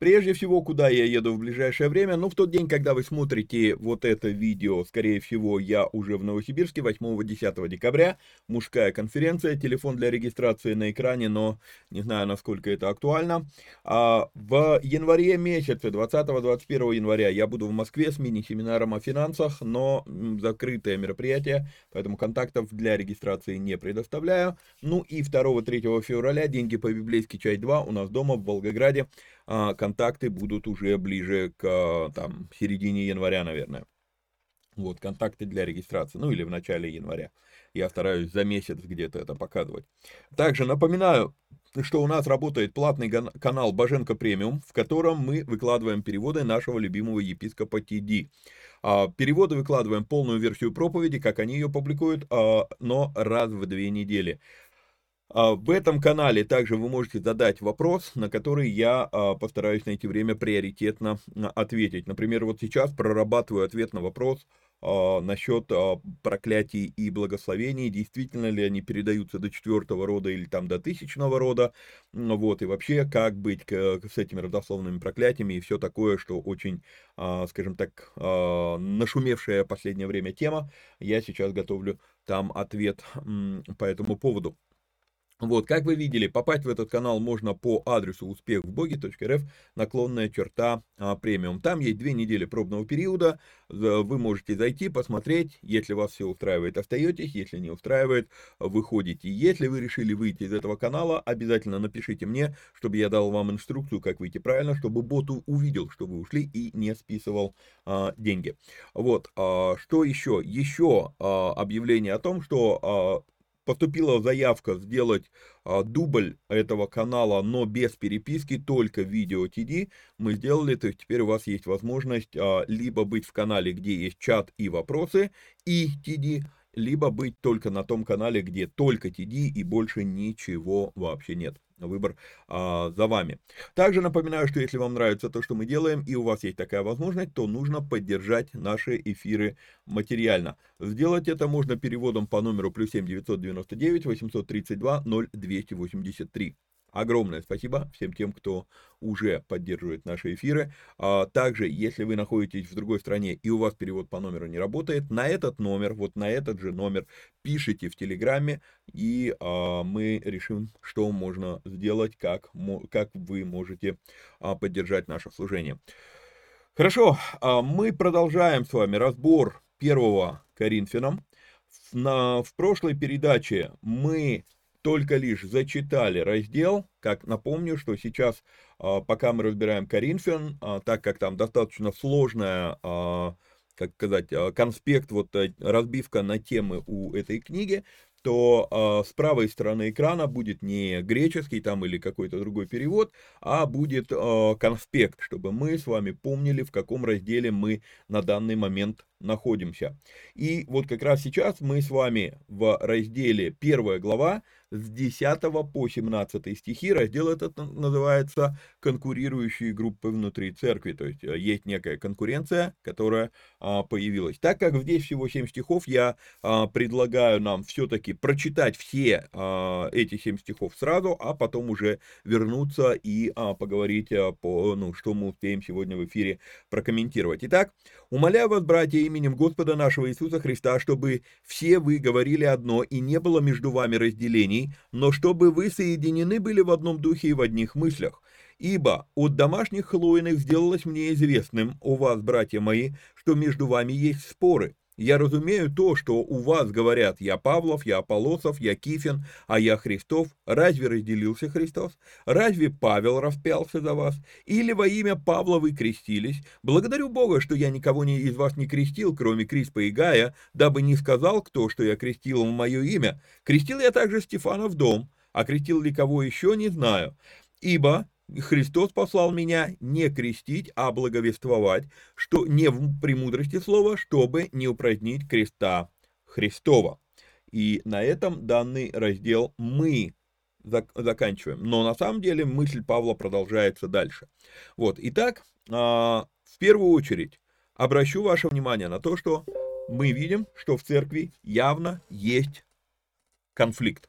Прежде всего, куда я еду в ближайшее время? Ну, в тот день, когда вы смотрите вот это видео, скорее всего, я уже в Новосибирске 8-10 декабря. Мужская конференция, телефон для регистрации на экране, но не знаю, насколько это актуально. А в январе месяце, 20-21 января, я буду в Москве с мини-семинаром о финансах, но закрытое мероприятие, поэтому контактов для регистрации не предоставляю. Ну и 2-3 февраля, деньги по библейский чай 2 у нас дома в Волгограде а, контакты будут уже ближе к там, середине января, наверное. Вот, контакты для регистрации, ну или в начале января. Я стараюсь за месяц где-то это показывать. Также напоминаю, что у нас работает платный канал Боженко Премиум, в котором мы выкладываем переводы нашего любимого епископа Тиди. А, переводы выкладываем полную версию проповеди, как они ее публикуют, а, но раз в две недели. А, в этом канале также вы можете задать вопрос, на который я а, постараюсь найти время приоритетно а, ответить. Например, вот сейчас прорабатываю ответ на вопрос насчет проклятий и благословений, действительно ли они передаются до четвертого рода или там до тысячного рода, вот, и вообще, как быть с этими родословными проклятиями и все такое, что очень, скажем так, нашумевшая последнее время тема, я сейчас готовлю там ответ по этому поводу. Вот, как вы видели, попасть в этот канал можно по адресу успехвбоге.рф, наклонная черта а, премиум. Там есть две недели пробного периода, вы можете зайти, посмотреть, если вас все устраивает, остаетесь, если не устраивает, выходите. Если вы решили выйти из этого канала, обязательно напишите мне, чтобы я дал вам инструкцию, как выйти правильно, чтобы бот увидел, что вы ушли и не списывал а, деньги. Вот, а, что еще? Еще а, объявление о том, что а, поступила заявка сделать а, дубль этого канала, но без переписки, только видео TD, мы сделали, то есть теперь у вас есть возможность а, либо быть в канале, где есть чат и вопросы, и TD, либо быть только на том канале, где только TD и больше ничего вообще нет выбор а, за вами. Также напоминаю, что если вам нравится то, что мы делаем, и у вас есть такая возможность, то нужно поддержать наши эфиры материально. Сделать это можно переводом по номеру плюс 7 999 832 0283. Огромное спасибо всем тем, кто уже поддерживает наши эфиры. А, также, если вы находитесь в другой стране и у вас перевод по номеру не работает, на этот номер, вот на этот же номер пишите в Телеграме, и а, мы решим, что можно сделать, как, как вы можете а, поддержать наше служение. Хорошо, мы продолжаем с вами разбор первого Коринфянам. На, в прошлой передаче мы только лишь зачитали раздел, как напомню, что сейчас, а, пока мы разбираем Коринфян, а, так как там достаточно сложная, а, как сказать, конспект, вот э, разбивка на темы у этой книги, то с правой стороны экрана будет не греческий там или какой-то другой перевод, а будет конспект, чтобы мы с вами помнили, в каком разделе мы на данный момент находимся. И вот как раз сейчас мы с вами в разделе первая глава с 10 по 17 стихи. Раздел этот называется «Конкурирующие группы внутри церкви». То есть э, есть некая конкуренция, которая а, появилась. Так как здесь всего 7 стихов, я а, предлагаю нам все-таки прочитать все а, эти 7 стихов сразу, а потом уже вернуться и поговорить по, ну, что мы успеем сегодня в эфире прокомментировать. Итак, умоляю вас, братья, именем Господа нашего Иисуса Христа, чтобы все вы говорили одно и не было между вами разделений, но чтобы вы соединены были в одном духе и в одних мыслях. Ибо от домашних Хлоиных сделалось мне известным, у вас, братья мои, что между вами есть споры. Я разумею то, что у вас говорят «я Павлов», «я Аполосов», «я Кифин», а «я Христов». Разве разделился Христос? Разве Павел распялся за вас? Или во имя Павла вы крестились? Благодарю Бога, что я никого не, из вас не крестил, кроме Криспа и Гая, дабы не сказал кто, что я крестил в мое имя. Крестил я также Стефана в дом, а крестил ли кого еще, не знаю. Ибо Христос послал меня не крестить, а благовествовать, что не в премудрости слова, чтобы не упразднить креста Христова. И на этом данный раздел мы заканчиваем. Но на самом деле мысль Павла продолжается дальше. Вот, итак, а, в первую очередь обращу ваше внимание на то, что мы видим, что в церкви явно есть конфликт.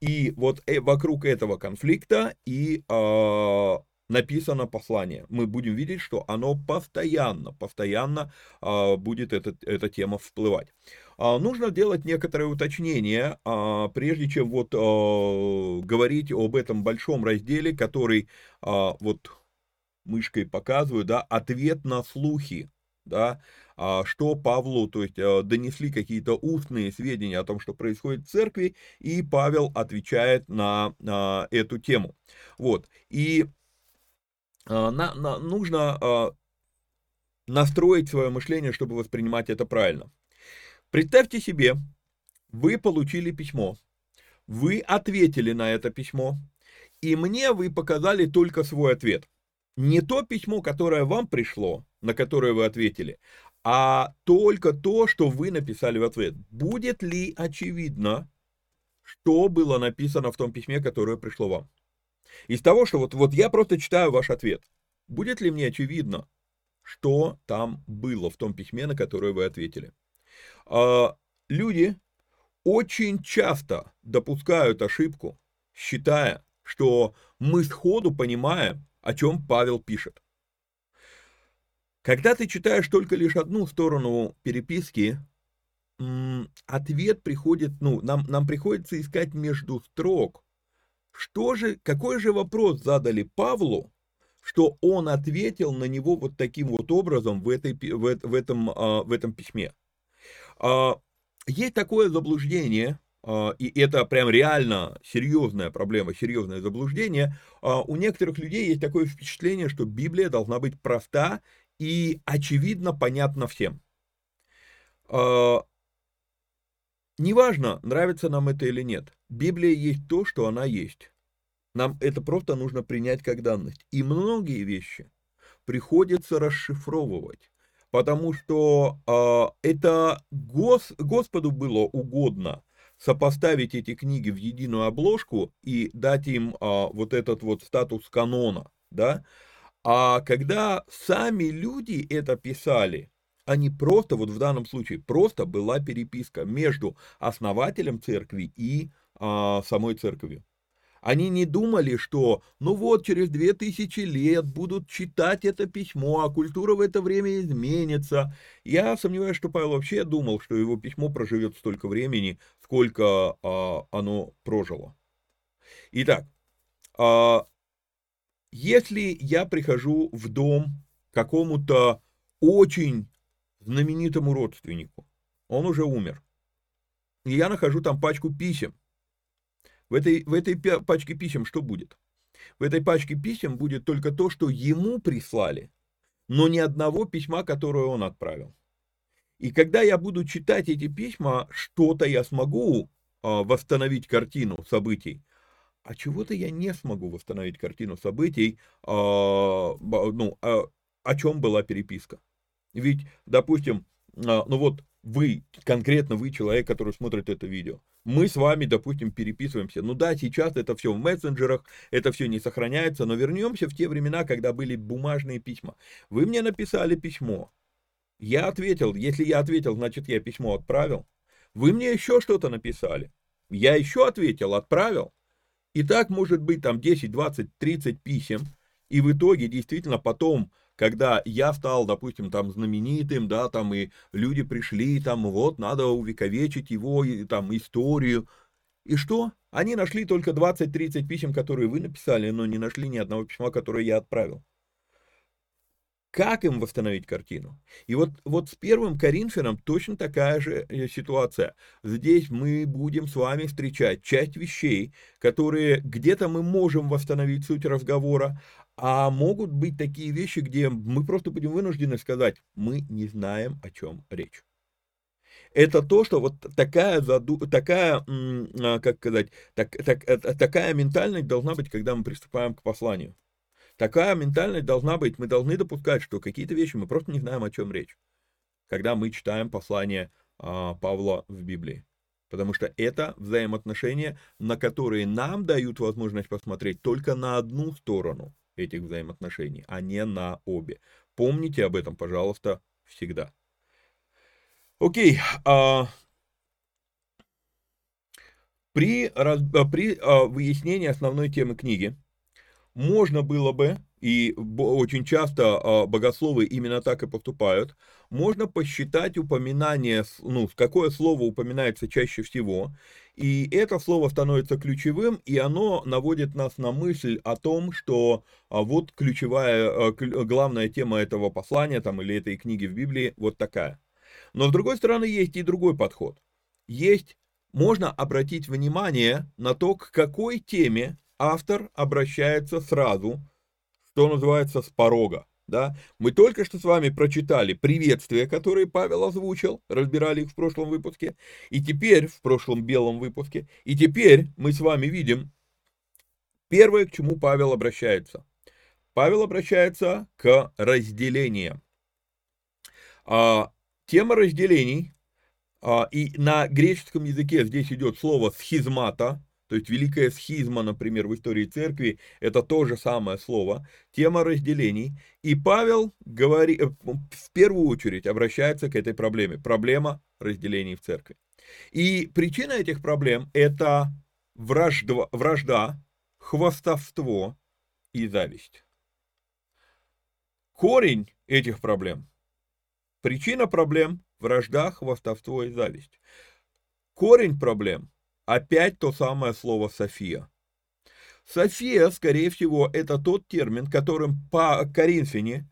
И вот э, вокруг этого конфликта и э, написано послание. Мы будем видеть, что оно постоянно, постоянно э, будет эта, эта тема всплывать. Э, нужно делать некоторые уточнения, э, прежде чем вот э, говорить об этом большом разделе, который э, вот мышкой показываю, да, ответ на слухи, да, а, что Павлу, то есть э, донесли какие-то устные сведения о том, что происходит в церкви, и Павел отвечает на, эту тему. Вот, и а, на, на, нужно а, настроить свое мышление, чтобы воспринимать это правильно. Представьте себе, вы получили письмо, вы ответили на это письмо, и мне вы показали только свой ответ. Не то письмо, которое вам пришло, на которое вы ответили, а только то, что вы написали в ответ. Будет ли очевидно, что было написано в том письме, которое пришло вам? Из того, что вот, вот я просто читаю ваш ответ, будет ли мне очевидно, что там было в том письме, на которое вы ответили? А, люди очень часто допускают ошибку, считая, что мы сходу понимаем, о чем Павел пишет. Когда ты читаешь только лишь одну сторону переписки, ответ приходит, ну, нам, нам приходится искать между строк. Что же, какой же вопрос задали Павлу, что он ответил на него вот таким вот образом в, этой, в, в, этом, а, в этом письме? А, есть такое заблуждение, а, и это прям реально серьезная проблема, серьезное заблуждение. У некоторых людей есть такое впечатление, что Библия должна быть проста и очевидно понятна всем. Неважно, нравится нам это или нет. Библия есть то, что она есть. Нам это просто нужно принять как данность. И многие вещи приходится расшифровывать, потому что э, это Гос, Господу было угодно сопоставить эти книги в единую обложку и дать им э, вот этот вот статус канона, да. А когда сами люди это писали, они просто, вот в данном случае, просто была переписка между основателем церкви и а, самой церковью. Они не думали, что, ну вот, через две тысячи лет будут читать это письмо, а культура в это время изменится. Я сомневаюсь, что Павел вообще думал, что его письмо проживет столько времени, сколько а, оно прожило. Итак, а, если я прихожу в дом какому-то очень знаменитому родственнику. Он уже умер. И я нахожу там пачку писем. В этой, в этой пачке писем что будет? В этой пачке писем будет только то, что ему прислали, но ни одного письма, которое он отправил. И когда я буду читать эти письма, что-то я смогу а, восстановить картину событий, а чего-то я не смогу восстановить картину событий, а, ну, а, о чем была переписка. Ведь, допустим, а, ну вот вы, конкретно вы человек, который смотрит это видео, мы с вами, допустим, переписываемся. Ну да, сейчас это все в мессенджерах, это все не сохраняется, но вернемся в те времена, когда были бумажные письма. Вы мне написали письмо, я ответил, если я ответил, значит я письмо отправил. Вы мне еще что-то написали, я еще ответил, отправил. И так может быть там 10, 20, 30 писем, и в итоге действительно потом когда я стал, допустим, там знаменитым, да, там и люди пришли, там вот надо увековечить его, там историю. И что? Они нашли только 20-30 писем, которые вы написали, но не нашли ни одного письма, которое я отправил. Как им восстановить картину? И вот, вот с первым Коринфянам точно такая же э, ситуация. Здесь мы будем с вами встречать часть вещей, которые где-то мы можем восстановить суть разговора, а могут быть такие вещи, где мы просто будем вынуждены сказать, мы не знаем, о чем речь. Это то, что вот такая, заду... такая а, как сказать, так, так, э, такая ментальность должна быть, когда мы приступаем к посланию. Такая ментальность должна быть, мы должны допускать, что какие-то вещи мы просто не знаем, о чем речь, когда мы читаем послание а, Павла в Библии. Потому что это взаимоотношения, на которые нам дают возможность посмотреть только на одну сторону – этих взаимоотношений, а не на обе. Помните об этом, пожалуйста, всегда. Окей. А, при, раз, а, при а, выяснении основной темы книги можно было бы и очень часто а, богословы именно так и поступают, можно посчитать упоминание, ну, какое слово упоминается чаще всего, и это слово становится ключевым, и оно наводит нас на мысль о том, что а, вот ключевая, а, главная тема этого послания там, или этой книги в Библии вот такая. Но с другой стороны есть и другой подход. Есть, можно обратить внимание на то, к какой теме автор обращается сразу, что называется, с порога. Да? Мы только что с вами прочитали приветствия, которые Павел озвучил, разбирали их в прошлом выпуске, и теперь, в прошлом белом выпуске, и теперь мы с вами видим первое, к чему Павел обращается. Павел обращается к разделениям. А, тема разделений, а, и на греческом языке здесь идет слово схизмата, то есть великая схизма, например, в истории церкви, это то же самое слово, тема разделений. И Павел говорит, э, в первую очередь обращается к этой проблеме, проблема разделений в церкви. И причина этих проблем – это вражда, вражда, хвастовство и зависть. Корень этих проблем Причина проблем – вражда, хвастовство и зависть. Корень проблем – опять то самое слово «София». София, скорее всего, это тот термин, которым по Коринфяне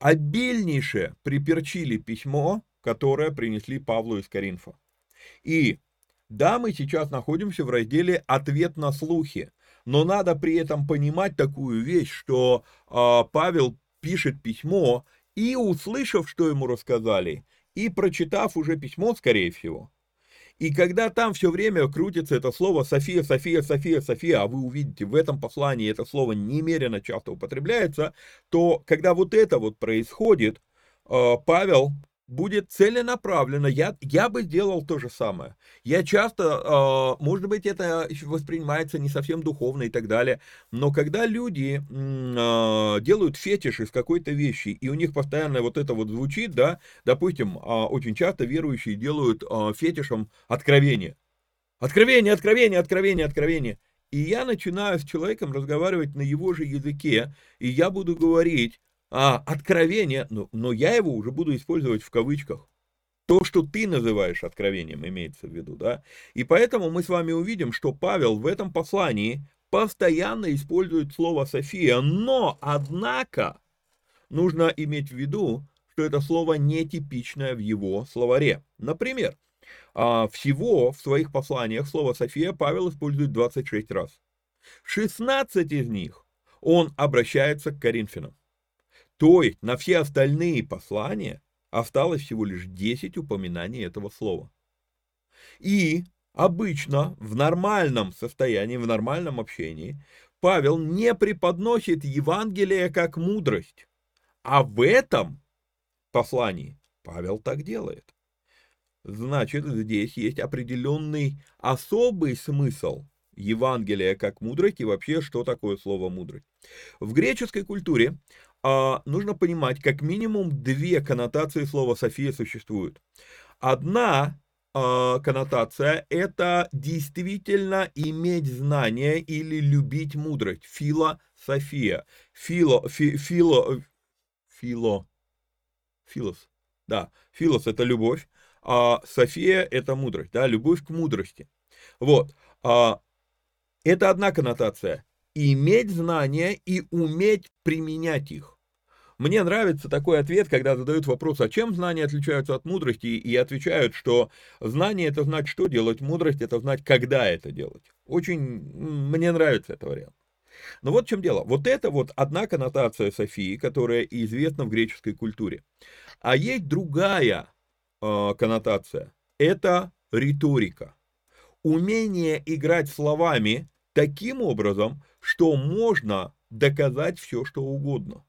обильнейше приперчили письмо, которое принесли Павлу из Коринфа. И да, мы сейчас находимся в разделе «Ответ на слухи», но надо при этом понимать такую вещь, что э, Павел пишет письмо, и услышав, что ему рассказали, и прочитав уже письмо, скорее всего, и когда там все время крутится это слово София, София, София, София, а вы увидите в этом послании это слово немерено часто употребляется, то когда вот это вот происходит, а, Павел будет целенаправленно, я, я бы сделал то же самое. Я часто, э, может быть, это воспринимается не совсем духовно и так далее, но когда люди э, делают фетиш из какой-то вещи, и у них постоянно вот это вот звучит, да, допустим, э, очень часто верующие делают э, фетишем откровение. Откровение, откровение, откровение, откровение. И я начинаю с человеком разговаривать на его же языке, и я буду говорить, а, откровение, но, но я его уже буду использовать в кавычках. То, что ты называешь откровением, имеется в виду, да. И поэтому мы с вами увидим, что Павел в этом послании постоянно использует слово София, но, однако, нужно иметь в виду, что это слово нетипичное в его словаре. Например, а, всего в своих посланиях слово София Павел использует 26 раз. 16 из них он обращается к Коринфянам. То есть на все остальные послания осталось всего лишь 10 упоминаний этого слова. И обычно в нормальном состоянии, в нормальном общении Павел не преподносит Евангелие как мудрость. А в этом послании Павел так делает. Значит, здесь есть определенный особый смысл Евангелия как мудрость и вообще, что такое слово мудрость. В греческой культуре а, нужно понимать, как минимум две коннотации слова «София» существуют. Одна а, коннотация – это действительно иметь знание или любить мудрость. Философия. Фило, фи, фило, фило, филос. Да, филос – это любовь, а София – это мудрость, да, любовь к мудрости. Вот. А, это одна коннотация иметь знания и уметь применять их. Мне нравится такой ответ, когда задают вопрос, а чем знания отличаются от мудрости, и отвечают, что знание это знать, что делать, мудрость это знать, когда это делать. Очень мне нравится этот вариант. Но вот в чем дело. Вот это вот одна коннотация Софии, которая известна в греческой культуре. А есть другая э, коннотация. Это риторика. Умение играть словами таким образом, что можно доказать все, что угодно.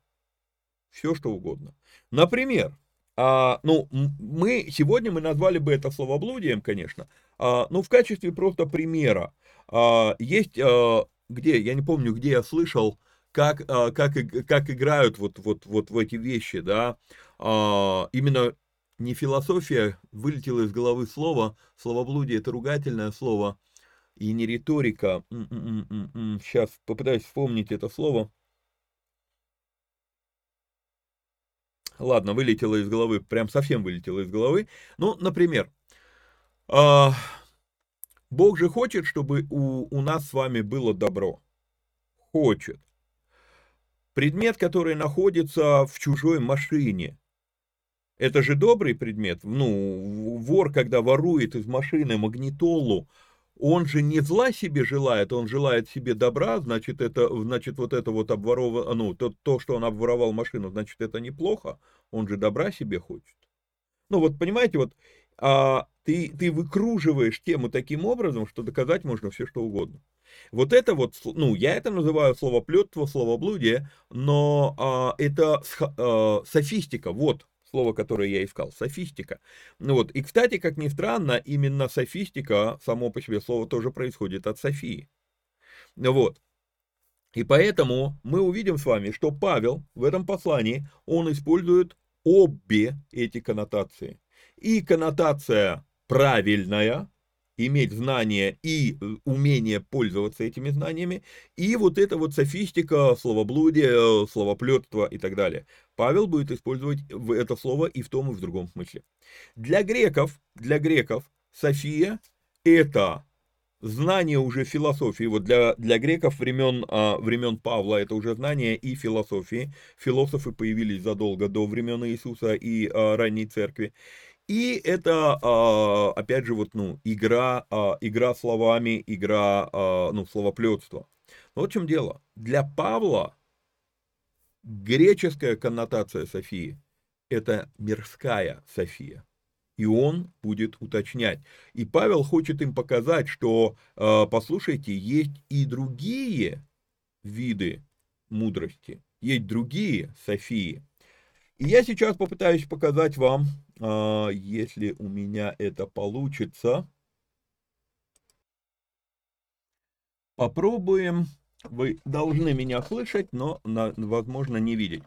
Все, что угодно. Например, а, ну, мы сегодня мы назвали бы это словоблудием, конечно, а, но в качестве просто примера. А, есть, а, где, я не помню, где я слышал, как, а, как, как играют вот, вот, вот в эти вещи, да, а, именно не философия, вылетело из головы слово, словоблудие это ругательное слово, и не риторика. Сейчас попытаюсь вспомнить это слово. Ладно, вылетело из головы, прям совсем вылетело из головы. Ну, например, э, Бог же хочет, чтобы у, у нас с вами было добро. Хочет. Предмет, который находится в чужой машине, это же добрый предмет. Ну, вор, когда ворует из машины магнитолу, он же не зла себе желает, он желает себе добра, значит, это, значит, вот это вот обворовано, ну, то, то, что он обворовал машину, значит, это неплохо, он же добра себе хочет. Ну, вот, понимаете, вот, а, ты, ты выкруживаешь тему таким образом, что доказать можно все, что угодно. Вот это вот, ну, я это называю словоплетство, словоблудие, но а, это а, софистика, вот, слово, которое я искал, софистика. Ну вот, и, кстати, как ни странно, именно софистика, само по себе слово тоже происходит от Софии. Вот. И поэтому мы увидим с вами, что Павел в этом послании, он использует обе эти коннотации. И коннотация правильная, иметь знания и э, умение пользоваться этими знаниями, и вот эта вот софистика, словоблудие, словоплетство и так далее. Павел будет использовать это слово и в том, и в другом смысле. Для греков, для греков София – это знание уже философии. Вот для, для греков времен, а, времен Павла это уже знание и философии. Философы появились задолго до времен Иисуса и а, ранней церкви. И это, а, опять же, вот, ну, игра, а, игра словами, игра, а, ну, словоплетство. Вот в чем дело. Для Павла греческая коннотация Софии – это мирская София. И он будет уточнять. И Павел хочет им показать, что, послушайте, есть и другие виды мудрости, есть другие Софии. Я сейчас попытаюсь показать вам а, если у меня это получится. Попробуем. Вы должны меня слышать, но, возможно, не видеть.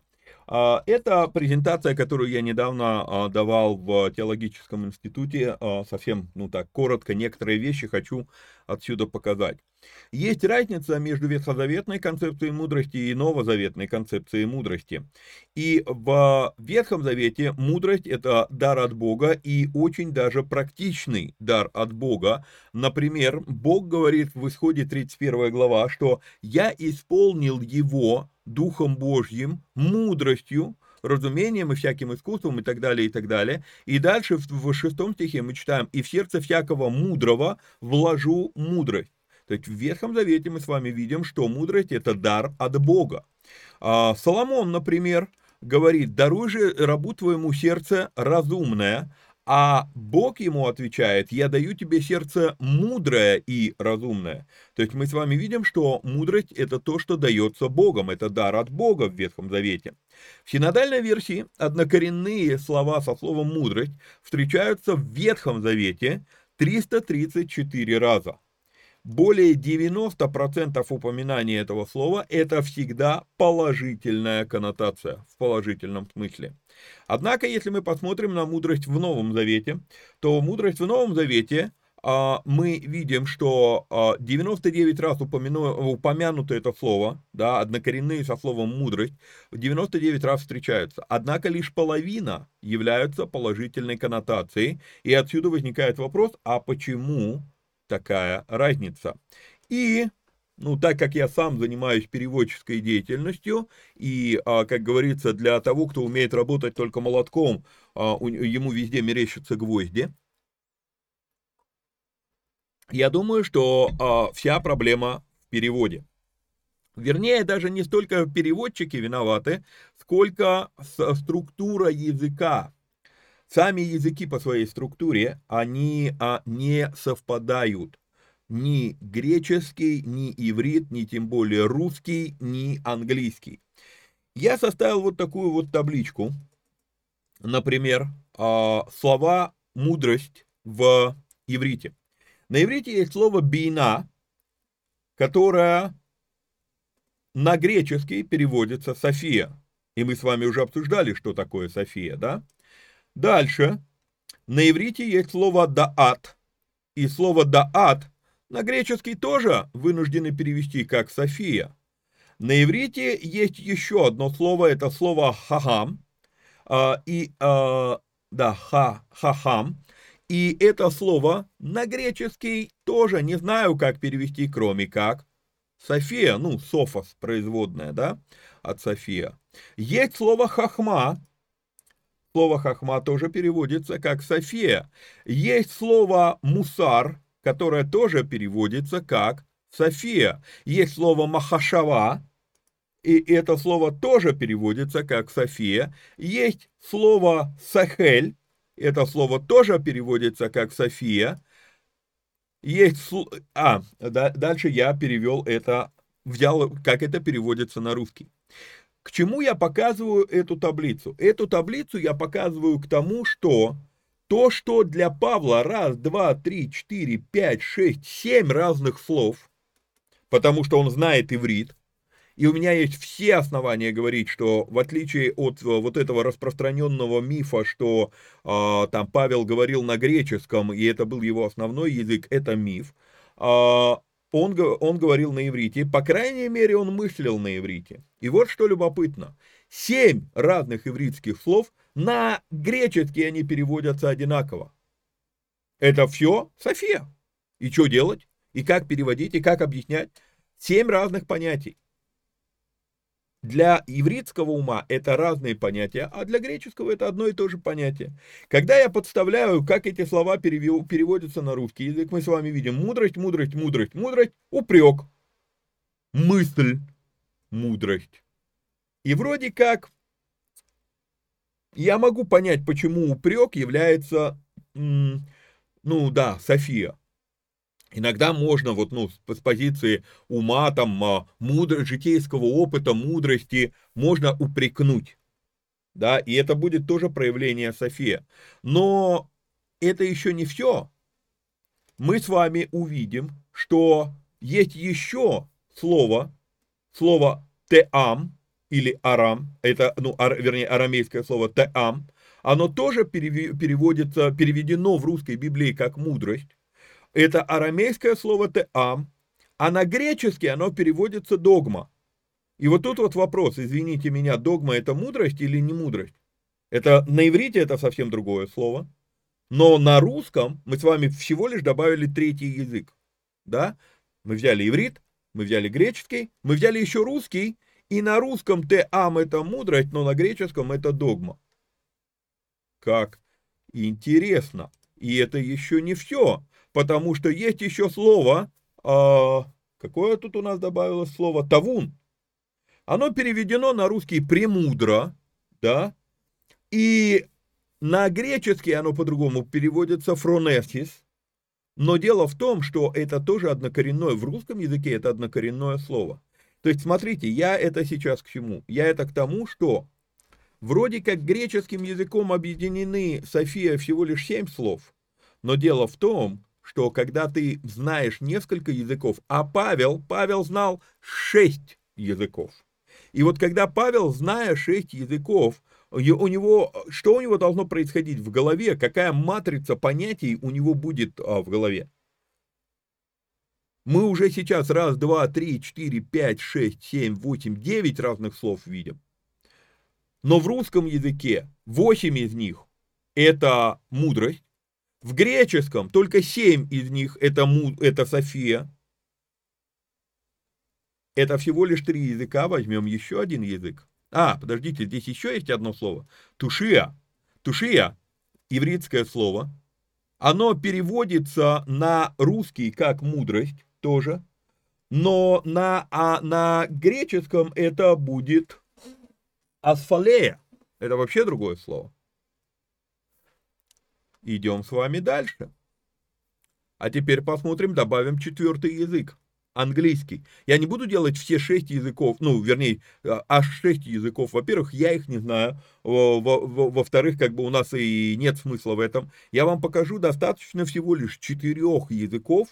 А, это презентация, которую я недавно а, давал в теологическом институте. Совсем, ну так, коротко, некоторые вещи хочу отсюда показать. Есть разница между ветхозаветной концепцией мудрости и новозаветной концепцией мудрости. И в Ветхом Завете мудрость – это дар от Бога и очень даже практичный дар от Бога. Например, Бог говорит в исходе 31 глава, что «я исполнил его Духом Божьим, мудростью, разумением и всяким искусством и так далее, и так далее. И дальше в шестом стихе мы читаем «И в сердце всякого мудрого вложу мудрость». То есть в Ветхом Завете мы с вами видим, что мудрость – это дар от Бога. А Соломон, например, говорит, даруй же рабу твоему сердце разумное, а Бог ему отвечает, я даю тебе сердце мудрое и разумное. То есть мы с вами видим, что мудрость это то, что дается Богом, это дар от Бога в Ветхом Завете. В синодальной версии однокоренные слова со словом мудрость встречаются в Ветхом Завете 334 раза более 90% упоминаний этого слова это всегда положительная коннотация, в положительном смысле. Однако, если мы посмотрим на мудрость в Новом Завете, то мудрость в Новом Завете а, мы видим, что 99 а, раз упомяну, упомянуто это слово, да, однокоренные со словом мудрость, 99 раз встречаются. Однако лишь половина являются положительной коннотацией, и отсюда возникает вопрос, а почему такая разница. И ну, так как я сам занимаюсь переводческой деятельностью, и, а, как говорится, для того, кто умеет работать только молотком, а, ему везде мерещатся гвозди, я думаю, что а, вся проблема в переводе. Вернее, даже не столько переводчики виноваты, сколько структура языка Сами языки по своей структуре, они не совпадают. Ни греческий, ни иврит, ни тем более русский, ни английский. Я составил вот такую вот табличку. Например, а, слова «мудрость» в иврите. На иврите есть слово «бина», которое на греческий переводится «София». И мы с вами уже обсуждали, что такое София, да? Дальше. На иврите есть слово «даат». И слово «даат» на греческий тоже вынуждены перевести как «София». На иврите есть еще одно слово, это слово «хахам». А, и, а, да, ха, «хахам». И это слово на греческий тоже не знаю, как перевести, кроме как София, ну, софос, производная, да, от София. Есть слово «хахма», Слово «хахма» тоже переводится как «София». Есть слово «мусар», которое тоже переводится как «София». Есть слово «махашава», и это слово тоже переводится как «София». Есть слово «сахель», это слово тоже переводится как «София». Есть а, дальше я перевел это, взял, как это переводится на русский. К чему я показываю эту таблицу? Эту таблицу я показываю к тому, что то, что для Павла раз, два, три, четыре, пять, шесть, семь разных слов, потому что он знает иврит, И у меня есть все основания говорить, что в отличие от э, вот этого распространенного мифа, что э, там Павел говорил на греческом, и это был его основной язык, это миф. Э, он, он говорил на иврите, по крайней мере, он мыслил на иврите. И вот что любопытно. Семь разных ивритских слов на греческий они переводятся одинаково. Это все София. И что делать? И как переводить, и как объяснять? Семь разных понятий. Для ивритского ума это разные понятия, а для греческого это одно и то же понятие. Когда я подставляю, как эти слова переводятся на русский язык, мы с вами видим мудрость, мудрость, мудрость, мудрость, упрек, мысль, мудрость. И вроде как я могу понять, почему упрек является, ну да, София. Иногда можно вот, ну, с позиции ума, там, а, мудро, житейского опыта, мудрости, можно упрекнуть. Да, и это будет тоже проявление София. Но это еще не все. Мы с вами увидим, что есть еще слово, слово теам или арам, это, ну, ар, вернее, арамейское слово теам, оно тоже переводится, переведено в русской Библии как мудрость, это арамейское слово «теам», а на греческий оно переводится «догма». И вот тут вот вопрос, извините меня, догма это мудрость или не мудрость? Это на иврите это совсем другое слово, но на русском мы с вами всего лишь добавили третий язык, да? Мы взяли иврит, мы взяли греческий, мы взяли еще русский, и на русском теам это мудрость, но на греческом это догма. Как интересно. И это еще не все потому что есть еще слово, а, какое тут у нас добавилось слово, тавун. Оно переведено на русский премудро, да, и на греческий оно по-другому переводится фронесис, но дело в том, что это тоже однокоренное, в русском языке это однокоренное слово. То есть, смотрите, я это сейчас к чему? Я это к тому, что вроде как греческим языком объединены София всего лишь семь слов, но дело в том, что когда ты знаешь несколько языков, а Павел, Павел знал шесть языков. И вот когда Павел, зная шесть языков, у него, что у него должно происходить в голове, какая матрица понятий у него будет а, в голове? Мы уже сейчас раз, два, три, четыре, пять, шесть, семь, восемь, девять разных слов видим. Но в русском языке восемь из них это мудрость, в греческом только семь из них это, это София. Это всего лишь три языка, возьмем еще один язык. А, подождите, здесь еще есть одно слово. Тушия. Тушия, еврейское слово. Оно переводится на русский как мудрость тоже. Но на, а на греческом это будет асфалея. Это вообще другое слово. Идем с вами дальше. А теперь посмотрим, добавим четвертый язык. Английский. Я не буду делать все шесть языков, ну, вернее, а, аж шесть языков. Во-первых, я их не знаю. Во-вторых, как бы у нас и нет смысла в этом. Я вам покажу достаточно всего лишь четырех языков,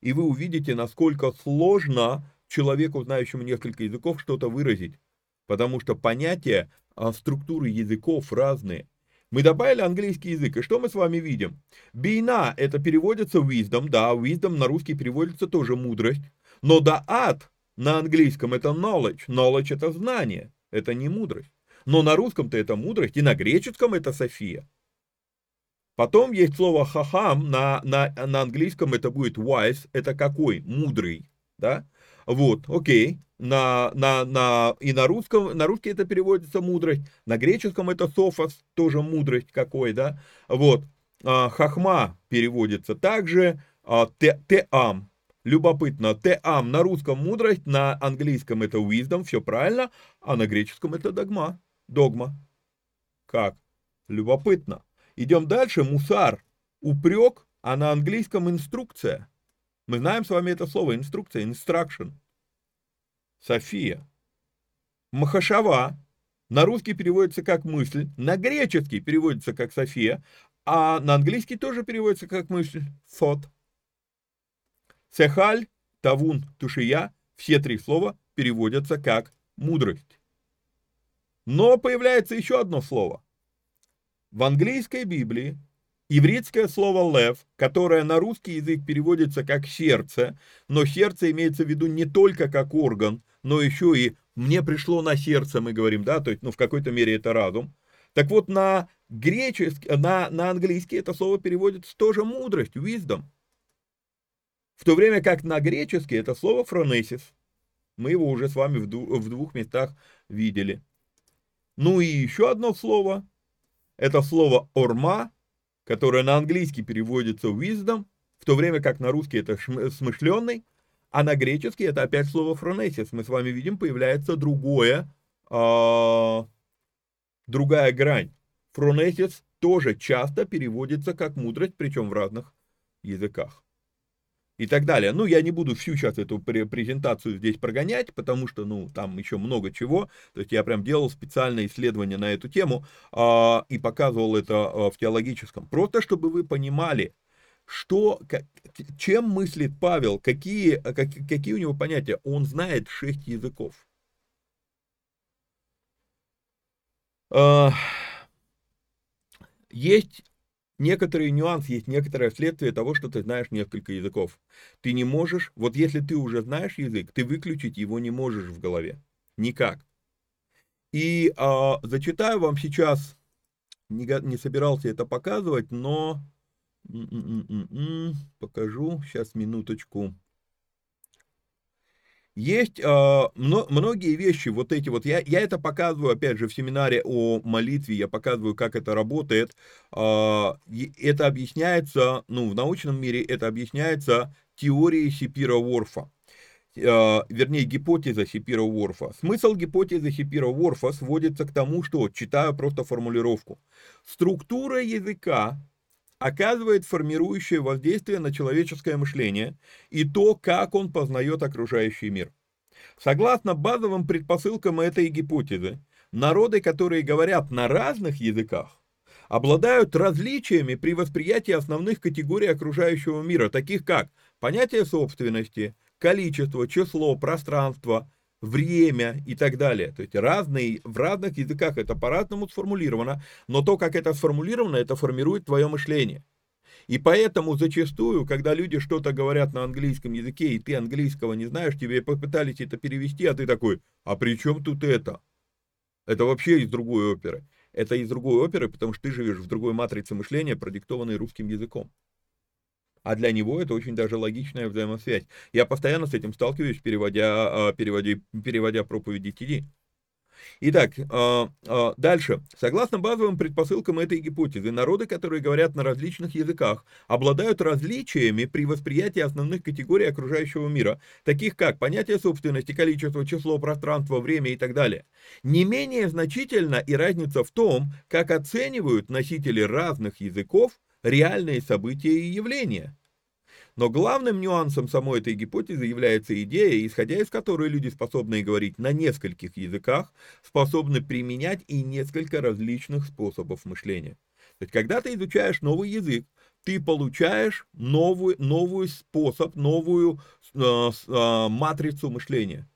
и вы увидите, насколько сложно человеку, знающему несколько языков, что-то выразить. Потому что понятия а, структуры языков разные. Мы добавили английский язык, и что мы с вами видим? Бина – это переводится wisdom, да, wisdom на русский переводится тоже мудрость, но да ад на английском это knowledge, knowledge это знание, это не мудрость. Но на русском-то это мудрость, и на греческом это София. Потом есть слово хахам, на, на, на английском это будет wise, это какой? Мудрый, да? Вот, окей. На, на, на, и на русском, на русский это переводится мудрость, на греческом это софос, тоже мудрость какой, да, вот, а, хахма переводится также, а, те, теам, любопытно, теам на русском мудрость, на английском это wisdom, все правильно, а на греческом это догма, догма, как, любопытно. Идем дальше, мусар, упрек, а на английском инструкция, мы знаем с вами это слово, инструкция, instruction, София. Махашава на русский переводится как мысль, на греческий переводится как София, а на английский тоже переводится как мысль thought. Сехаль, тавун, тушия, все три слова переводятся как мудрость. Но появляется еще одно слово. В английской Библии ивритское слово «лев», которое на русский язык переводится как «сердце», но сердце имеется в виду не только как орган, но еще и «мне пришло на сердце», мы говорим, да, то есть, ну, в какой-то мере это разум. Так вот, на греческий, на, на английский это слово переводится тоже мудрость, wisdom. В то время как на греческий это слово фронесис. Мы его уже с вами в, двух, местах видели. Ну и еще одно слово. Это слово орма, которое на английский переводится wisdom, в то время как на русский это смышленный, а на греческий это опять слово фронесис. Мы с вами видим, появляется другое, э, другая грань. Фронесис тоже часто переводится как мудрость, причем в разных языках и так далее. Ну, я не буду всю сейчас эту презентацию здесь прогонять, потому что, ну, там еще много чего. То есть я прям делал специальное исследование на эту тему а, и показывал это а, в теологическом. Просто чтобы вы понимали, что, как, чем мыслит Павел, какие, как, какие у него понятия. Он знает шесть языков. А, есть некоторые нюансы, есть некоторое следствие того, что ты знаешь несколько языков. Ты не можешь, вот если ты уже знаешь язык, ты выключить его не можешь в голове. Никак. И а, зачитаю вам сейчас, не, не собирался это показывать, но покажу, сейчас минуточку. Есть э, многие вещи, вот эти вот, я, я это показываю, опять же, в семинаре о молитве, я показываю, как это работает. Э, это объясняется, ну, в научном мире это объясняется теорией Сипира-Ворфа. Э, вернее, гипотеза Сипира-Ворфа. Смысл гипотезы Сипира-Ворфа сводится к тому, что, читаю просто формулировку, структура языка оказывает формирующее воздействие на человеческое мышление и то, как он познает окружающий мир. Согласно базовым предпосылкам этой гипотезы, народы, которые говорят на разных языках, обладают различиями при восприятии основных категорий окружающего мира, таких как понятие собственности, количество, число, пространство, время и так далее. То есть разные, в разных языках это по-разному сформулировано, но то, как это сформулировано, это формирует твое мышление. И поэтому зачастую, когда люди что-то говорят на английском языке, и ты английского не знаешь, тебе попытались это перевести, а ты такой, а при чем тут это? Это вообще из другой оперы. Это из другой оперы, потому что ты живешь в другой матрице мышления, продиктованной русским языком а для него это очень даже логичная взаимосвязь. Я постоянно с этим сталкиваюсь, переводя, а, переводя, переводя проповеди TD. Итак, а, а, дальше. Согласно базовым предпосылкам этой гипотезы, народы, которые говорят на различных языках, обладают различиями при восприятии основных категорий окружающего мира, таких как понятие собственности, количество, число, пространство, время и так далее. Не менее значительна и разница в том, как оценивают носители разных языков реальные события и явления. Но главным нюансом самой этой гипотезы является идея, исходя из которой люди, способные говорить на нескольких языках, способны применять и несколько различных способов мышления. То есть, когда ты изучаешь новый язык, ты получаешь новый, новый способ, новую э, э, матрицу мышления.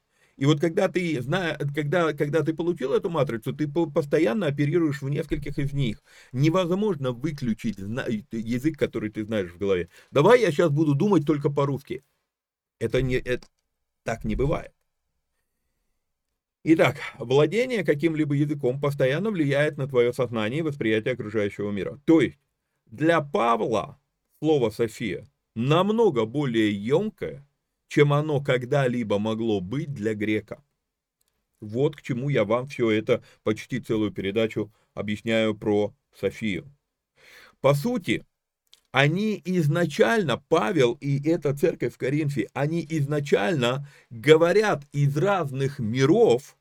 И вот когда ты, зная, когда, когда ты получил эту матрицу, ты постоянно оперируешь в нескольких из них. Невозможно выключить язык, который ты знаешь в голове. Давай я сейчас буду думать только по-русски. Это не, это, так не бывает. Итак, владение каким-либо языком постоянно влияет на твое сознание и восприятие окружающего мира. То есть, для Павла слово «София» намного более емкое, чем оно когда-либо могло быть для грека. Вот к чему я вам все это почти целую передачу объясняю про Софию. По сути, они изначально, Павел и эта церковь в Коринфе, они изначально говорят из разных миров,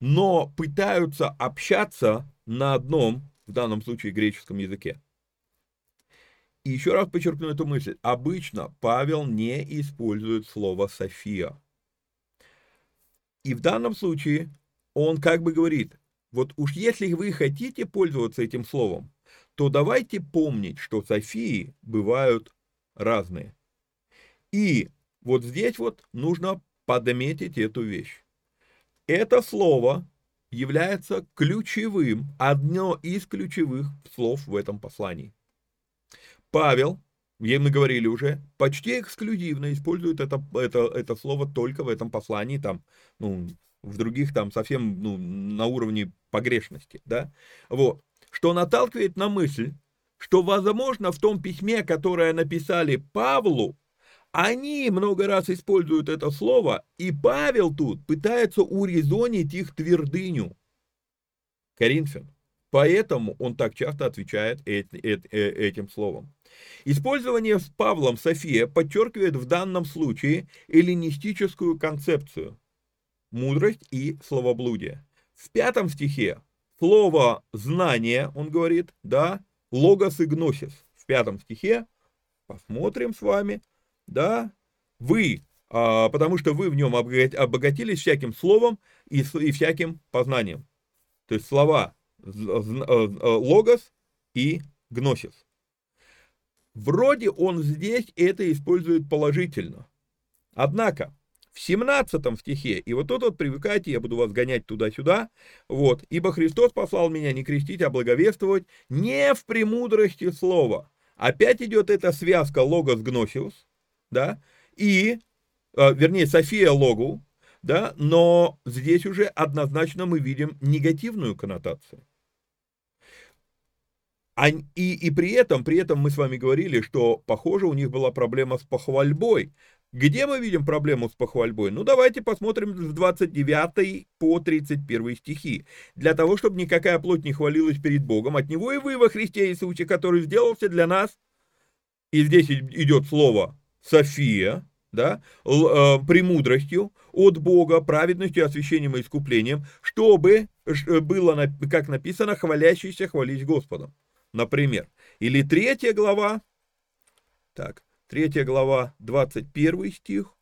но пытаются общаться на одном, в данном случае греческом языке. Еще раз подчеркну эту мысль. Обычно Павел не использует слово «София». И в данном случае он как бы говорит, вот уж если вы хотите пользоваться этим словом, то давайте помнить, что Софии бывают разные. И вот здесь вот нужно подметить эту вещь. это слово является ключевым, одно из ключевых слов в этом послании. Павел, мы говорили уже, почти эксклюзивно использует это, это, это слово только в этом послании, там, ну, в других там совсем ну, на уровне погрешности, да, вот, что наталкивает на мысль, что, возможно, в том письме, которое написали Павлу, они много раз используют это слово, и Павел тут пытается урезонить их твердыню. Коринфян. Поэтому он так часто отвечает этим словом. Использование с Павлом София подчеркивает в данном случае эллинистическую концепцию – мудрость и словоблудие. В пятом стихе слово «знание», он говорит, да, логос и гносис. В пятом стихе, посмотрим с вами – да, вы, а, потому что вы в нем обогатились всяким словом и, и всяким познанием. То есть слова э, логос и гносис. Вроде он здесь это использует положительно. Однако, в 17 стихе, и вот тут вот привыкайте, я буду вас гонять туда-сюда, вот, ибо Христос послал меня не крестить, а благовествовать не в премудрости слова. Опять идет эта связка логос-гносиус, да, и, э, вернее, София Логу, да, но здесь уже однозначно мы видим негативную коннотацию. И, и при этом, при этом мы с вами говорили, что, похоже, у них была проблема с похвальбой. Где мы видим проблему с похвальбой? Ну, давайте посмотрим с 29 по 31 стихи. «Для того, чтобы никакая плоть не хвалилась перед Богом, от Него и вы во Христе Иисусе, который сделался для нас». И здесь идет слово София, да, э, премудростью от Бога, праведностью, освящением и искуплением, чтобы э, было, как написано, хвалящийся хвалить Господом. Например. Или третья глава, так, третья глава, 21 стих.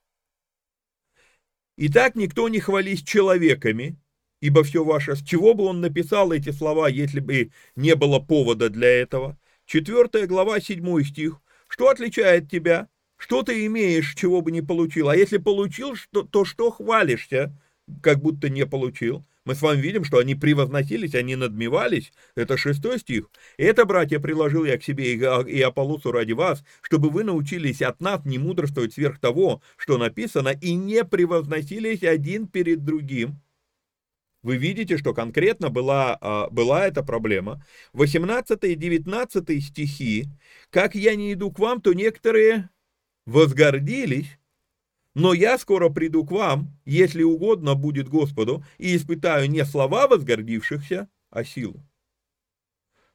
«Итак, никто не хвались человеками, ибо все ваше...» С чего бы он написал эти слова, если бы не было повода для этого? Четвертая глава, 7 стих. «Что отличает тебя что ты имеешь, чего бы не получил? А если получил, то что хвалишься, как будто не получил? Мы с вами видим, что они превозносились, они надмевались. Это шестой стих. «Это, братья, приложил я к себе и Аполлосу ради вас, чтобы вы научились от нас не мудрствовать сверх того, что написано, и не превозносились один перед другим». Вы видите, что конкретно была, а, была эта проблема. 18 и 19 стихи. «Как я не иду к вам, то некоторые возгордились, но я скоро приду к вам, если угодно будет Господу, и испытаю не слова возгордившихся, а силу.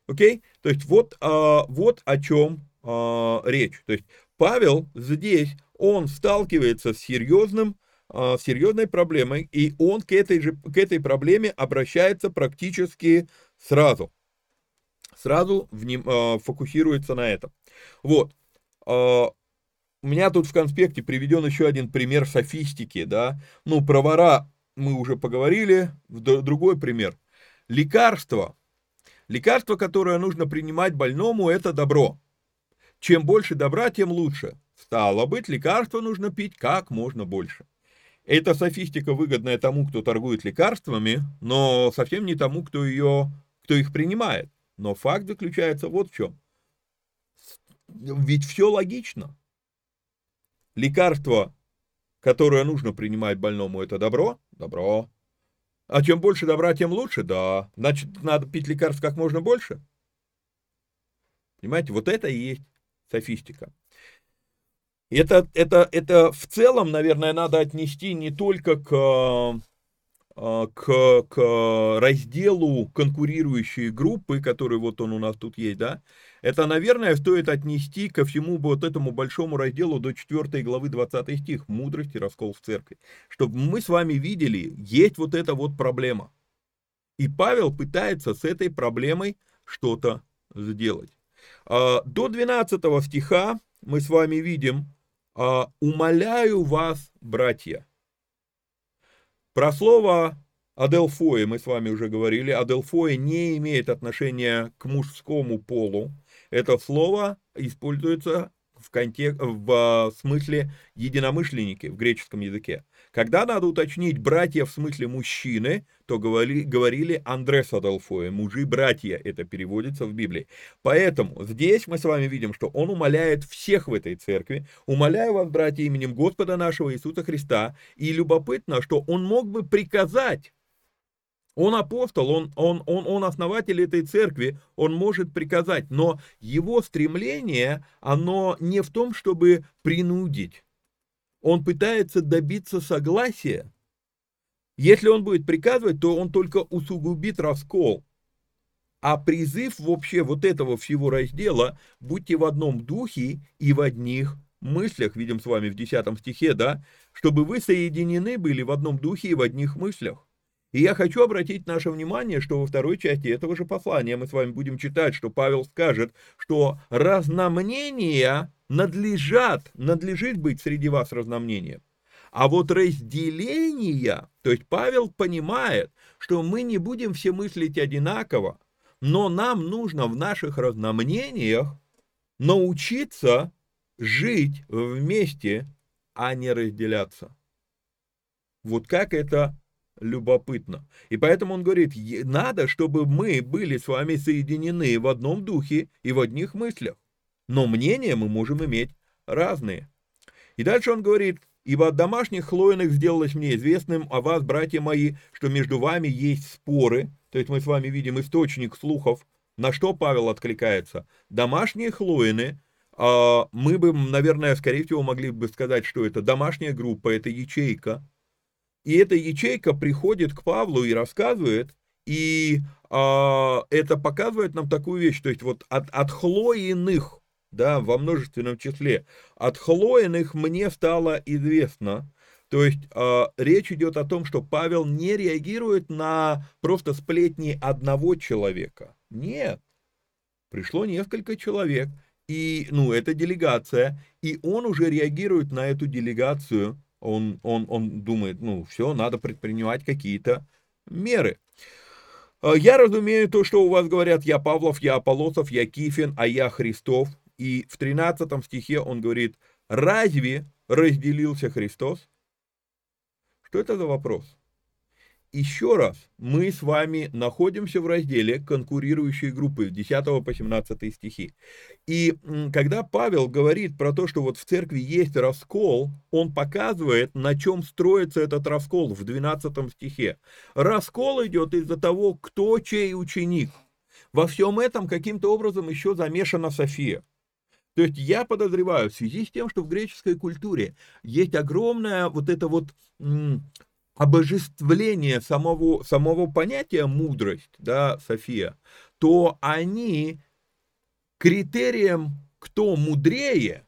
Окей? То есть вот, а, вот о чем а, речь. То есть Павел здесь, он сталкивается с серьезным, а, серьезной проблемой, и он к этой, же, к этой проблеме обращается практически сразу. Сразу в ним, а, фокусируется на этом. Вот. А, у меня тут в конспекте приведен еще один пример софистики, да. Ну, про вора мы уже поговорили, другой пример. Лекарство. Лекарство, которое нужно принимать больному, это добро. Чем больше добра, тем лучше. Стало быть, лекарство нужно пить как можно больше. Эта софистика выгодная тому, кто торгует лекарствами, но совсем не тому, кто, ее, кто их принимает. Но факт заключается вот в чем. Ведь все логично. Лекарство, которое нужно принимать больному, это добро? Добро. А чем больше добра, тем лучше? Да. Значит, надо пить лекарств как можно больше? Понимаете, вот это и есть софистика. Это, это, это в целом, наверное, надо отнести не только к, а, к, к разделу конкурирующие группы, который вот он у нас тут есть, да, это, наверное, стоит отнести ко всему вот этому большому разделу до 4 главы 20 стих «Мудрость и раскол в церкви». Чтобы мы с вами видели, есть вот эта вот проблема. И Павел пытается с этой проблемой что-то сделать. А, до 12 стиха мы с вами видим а, «Умоляю вас, братья». Про слово Аделфое мы с вами уже говорили. Аделфое не имеет отношения к мужскому полу. Это слово используется в, контек... в а, смысле единомышленники в греческом языке. Когда надо уточнить братья в смысле мужчины, то говорили, говорили Андрес Адолфоя, мужи-братья, это переводится в Библии. Поэтому здесь мы с вами видим, что он умоляет всех в этой церкви, умоляю вас, братья, именем Господа нашего Иисуса Христа, и любопытно, что он мог бы приказать он апостол, он, он, он, он основатель этой церкви, он может приказать, но его стремление, оно не в том, чтобы принудить. Он пытается добиться согласия. Если он будет приказывать, то он только усугубит раскол. А призыв вообще вот этого всего раздела «Будьте в одном духе и в одних мыслях», видим с вами в 10 стихе, да, чтобы вы соединены были в одном духе и в одних мыслях. И я хочу обратить наше внимание, что во второй части этого же послания мы с вами будем читать, что Павел скажет, что разномнения надлежат, надлежит быть среди вас разномнением. А вот разделения, то есть Павел понимает, что мы не будем все мыслить одинаково, но нам нужно в наших разномнениях научиться жить вместе, а не разделяться. Вот как это любопытно. И поэтому он говорит, надо, чтобы мы были с вами соединены в одном духе и в одних мыслях. Но мнения мы можем иметь разные. И дальше он говорит, ибо от домашних хлоиных сделалось мне известным о вас, братья мои, что между вами есть споры. То есть мы с вами видим источник слухов, на что Павел откликается. Домашние хлоины, а, мы бы, наверное, скорее всего, могли бы сказать, что это домашняя группа, это ячейка, и эта ячейка приходит к Павлу и рассказывает, и а, это показывает нам такую вещь, то есть вот от, от хлоиных, да, во множественном числе, от хлоиных мне стало известно, то есть э, речь идет о том, что Павел не реагирует на просто сплетни одного человека. Нет. Пришло несколько человек, и, ну, это делегация, и он уже реагирует на эту делегацию он, он, он думает, ну, все, надо предпринимать какие-то меры. А, я разумею то, что у вас говорят, я Павлов, я Аполосов, я Кифин, а я Христов. И в 13 стихе он говорит, разве разделился Христос? Что это за вопрос? Еще раз, мы с вами находимся в разделе конкурирующие группы, 10 по 17 стихи. И когда Павел говорит про то, что вот в церкви есть раскол, он показывает, на чем строится этот раскол в 12 стихе. Раскол идет из-за того, кто чей ученик. Во всем этом каким-то образом еще замешана София. То есть я подозреваю, в связи с тем, что в греческой культуре есть огромная вот эта вот обожествление самого, самого понятия мудрость, да, София, то они критерием, кто мудрее,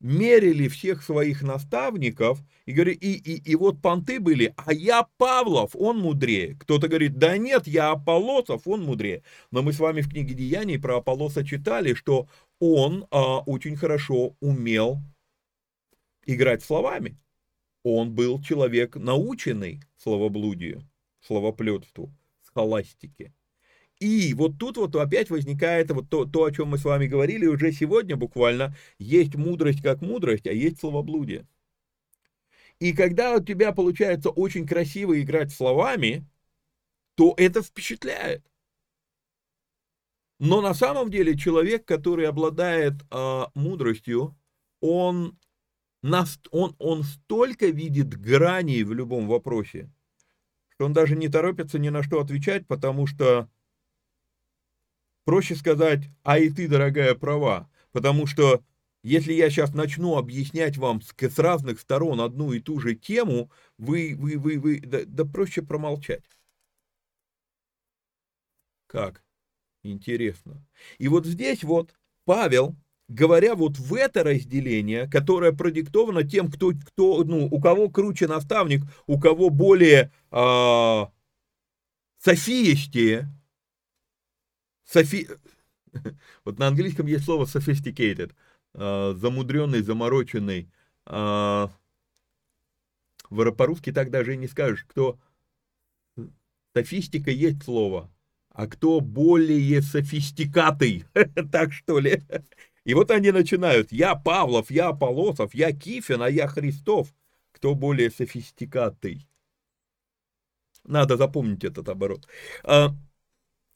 мерили всех своих наставников и говорили, и, и, и вот понты были, а я Павлов, он мудрее. Кто-то говорит, да нет, я Аполосов, он мудрее. Но мы с вами в книге Деяний про Аполлоса читали, что он а, очень хорошо умел играть словами он был человек наученный словоблудию, словоплетству, схоластике. И вот тут вот опять возникает вот то, то, о чем мы с вами говорили уже сегодня буквально, есть мудрость как мудрость, а есть словоблудие. И когда у тебя получается очень красиво играть словами, то это впечатляет. Но на самом деле человек, который обладает э, мудростью, он он, он столько видит граней в любом вопросе, что он даже не торопится ни на что отвечать, потому что проще сказать, а и ты, дорогая, права, потому что если я сейчас начну объяснять вам с, с разных сторон одну и ту же тему, вы, вы, вы, вы, да, да проще промолчать. Как? Интересно. И вот здесь вот Павел говоря вот в это разделение, которое продиктовано тем, кто, кто ну, у кого круче наставник, у кого более э, софиистее, софи... вот на английском есть слово sophisticated, э, замудренный, замороченный, э, по-русски так даже и не скажешь, кто софистика есть слово, а кто более софистикатый, так что ли, И вот они начинают, я Павлов, я Полосов, я Кифин, а я Христов. Кто более софистикатый? Надо запомнить этот оборот. А,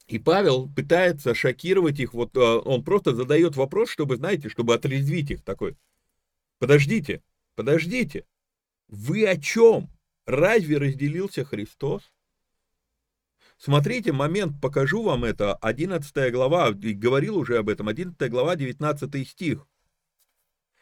и Павел пытается шокировать их, вот а, он просто задает вопрос, чтобы, знаете, чтобы отрезвить их такой. Подождите, подождите, вы о чем? Разве разделился Христос? Смотрите, момент, покажу вам это, 11 глава, говорил уже об этом, 11 глава, 19 стих.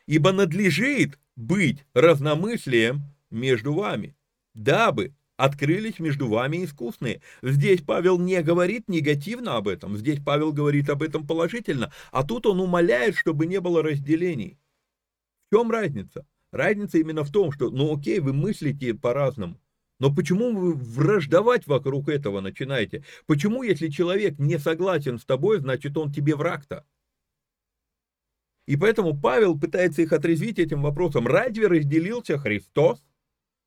«Ибо надлежит быть разномыслием между вами, дабы открылись между вами искусные». Здесь Павел не говорит негативно об этом, здесь Павел говорит об этом положительно, а тут он умоляет, чтобы не было разделений. В чем разница? Разница именно в том, что, ну окей, вы мыслите по-разному, но почему вы враждовать вокруг этого начинаете? Почему, если человек не согласен с тобой, значит он тебе враг-то? И поэтому Павел пытается их отрезвить этим вопросом. Разве разделился Христос?